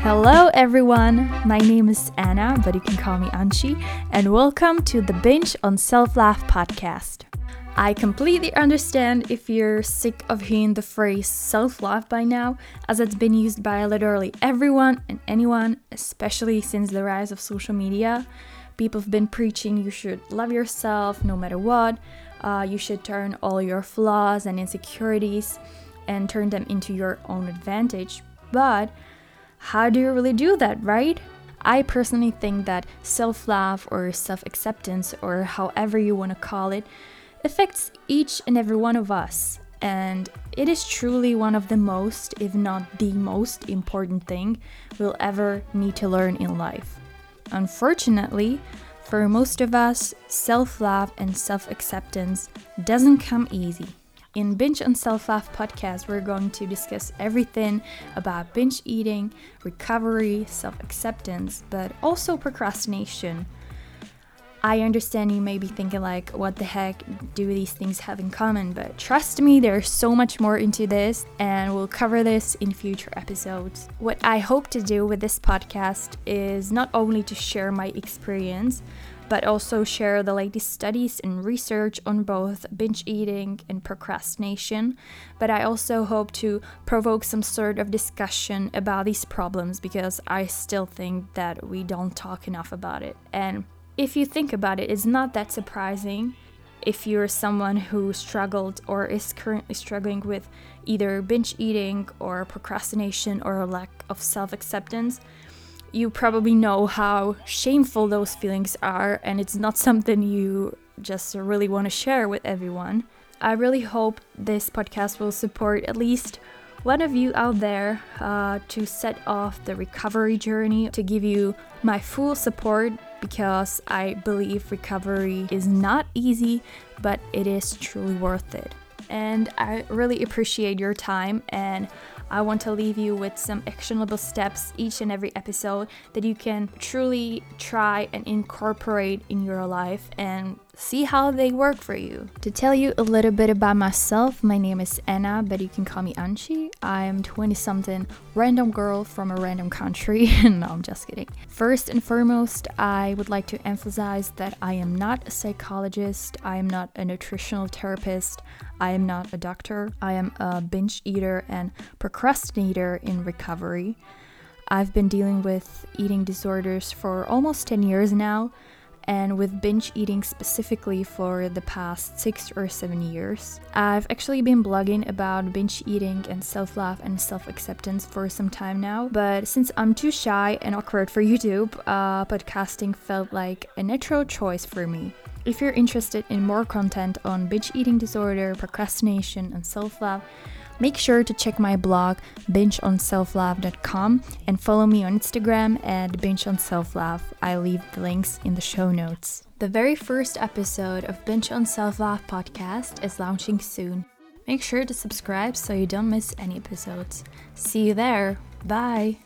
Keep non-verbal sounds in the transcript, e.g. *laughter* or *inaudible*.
Hello, everyone. My name is Anna, but you can call me Anchi, and welcome to the Binge on Self Love podcast. I completely understand if you're sick of hearing the phrase self love by now, as it's been used by literally everyone and anyone, especially since the rise of social media. People have been preaching you should love yourself no matter what, uh, you should turn all your flaws and insecurities and turn them into your own advantage. But how do you really do that, right? I personally think that self love or self acceptance, or however you want to call it, affects each and every one of us. And it is truly one of the most, if not the most important thing we'll ever need to learn in life. Unfortunately, for most of us, self love and self acceptance doesn't come easy. In Binge on Self Love podcast, we're going to discuss everything about binge eating, recovery, self acceptance, but also procrastination. I understand you may be thinking, like, what the heck do these things have in common? But trust me, there's so much more into this, and we'll cover this in future episodes. What I hope to do with this podcast is not only to share my experience, but also share the latest studies and research on both binge eating and procrastination. But I also hope to provoke some sort of discussion about these problems because I still think that we don't talk enough about it. And if you think about it, it's not that surprising if you're someone who struggled or is currently struggling with either binge eating or procrastination or a lack of self acceptance you probably know how shameful those feelings are, and it's not something you just really want to share with everyone. I really hope this podcast will support at least one of you out there uh, to set off the recovery journey, to give you my full support because I believe recovery is not easy, but it is truly worth it. And I really appreciate your time and I want to leave you with some actionable steps each and every episode that you can truly try and incorporate in your life and see how they work for you. To tell you a little bit about myself, my name is Anna, but you can call me Anchi. I am 20 something random girl from a random country. *laughs* no, I'm just kidding. First and foremost, I would like to emphasize that I am not a psychologist, I am not a nutritional therapist, I am not a doctor, I am a binge eater and procrastinator in recovery. I've been dealing with eating disorders for almost 10 years now and with binge eating specifically for the past six or seven years. I've actually been blogging about binge eating and self love and self acceptance for some time now, but since I'm too shy and awkward for YouTube, uh, podcasting felt like a natural choice for me. If you're interested in more content on binge eating disorder, procrastination, and self love, Make sure to check my blog, bingeonselflove.com, and follow me on Instagram at bingeonselflove. I leave the links in the show notes. The very first episode of Binge on Self Love podcast is launching soon. Make sure to subscribe so you don't miss any episodes. See you there. Bye.